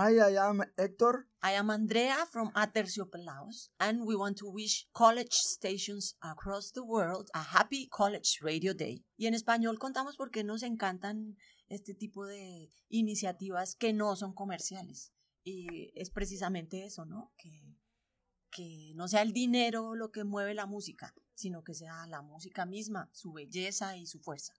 Hi, I am Hector. I am Andrea from Aterciopelados, and we want to wish college stations across the world a happy College Radio Day. Y en español contamos porque nos encantan este tipo de iniciativas que no son comerciales. Y es precisamente eso, ¿no? Que, que no sea el dinero lo que mueve la música, sino que sea la música misma, su belleza y su fuerza.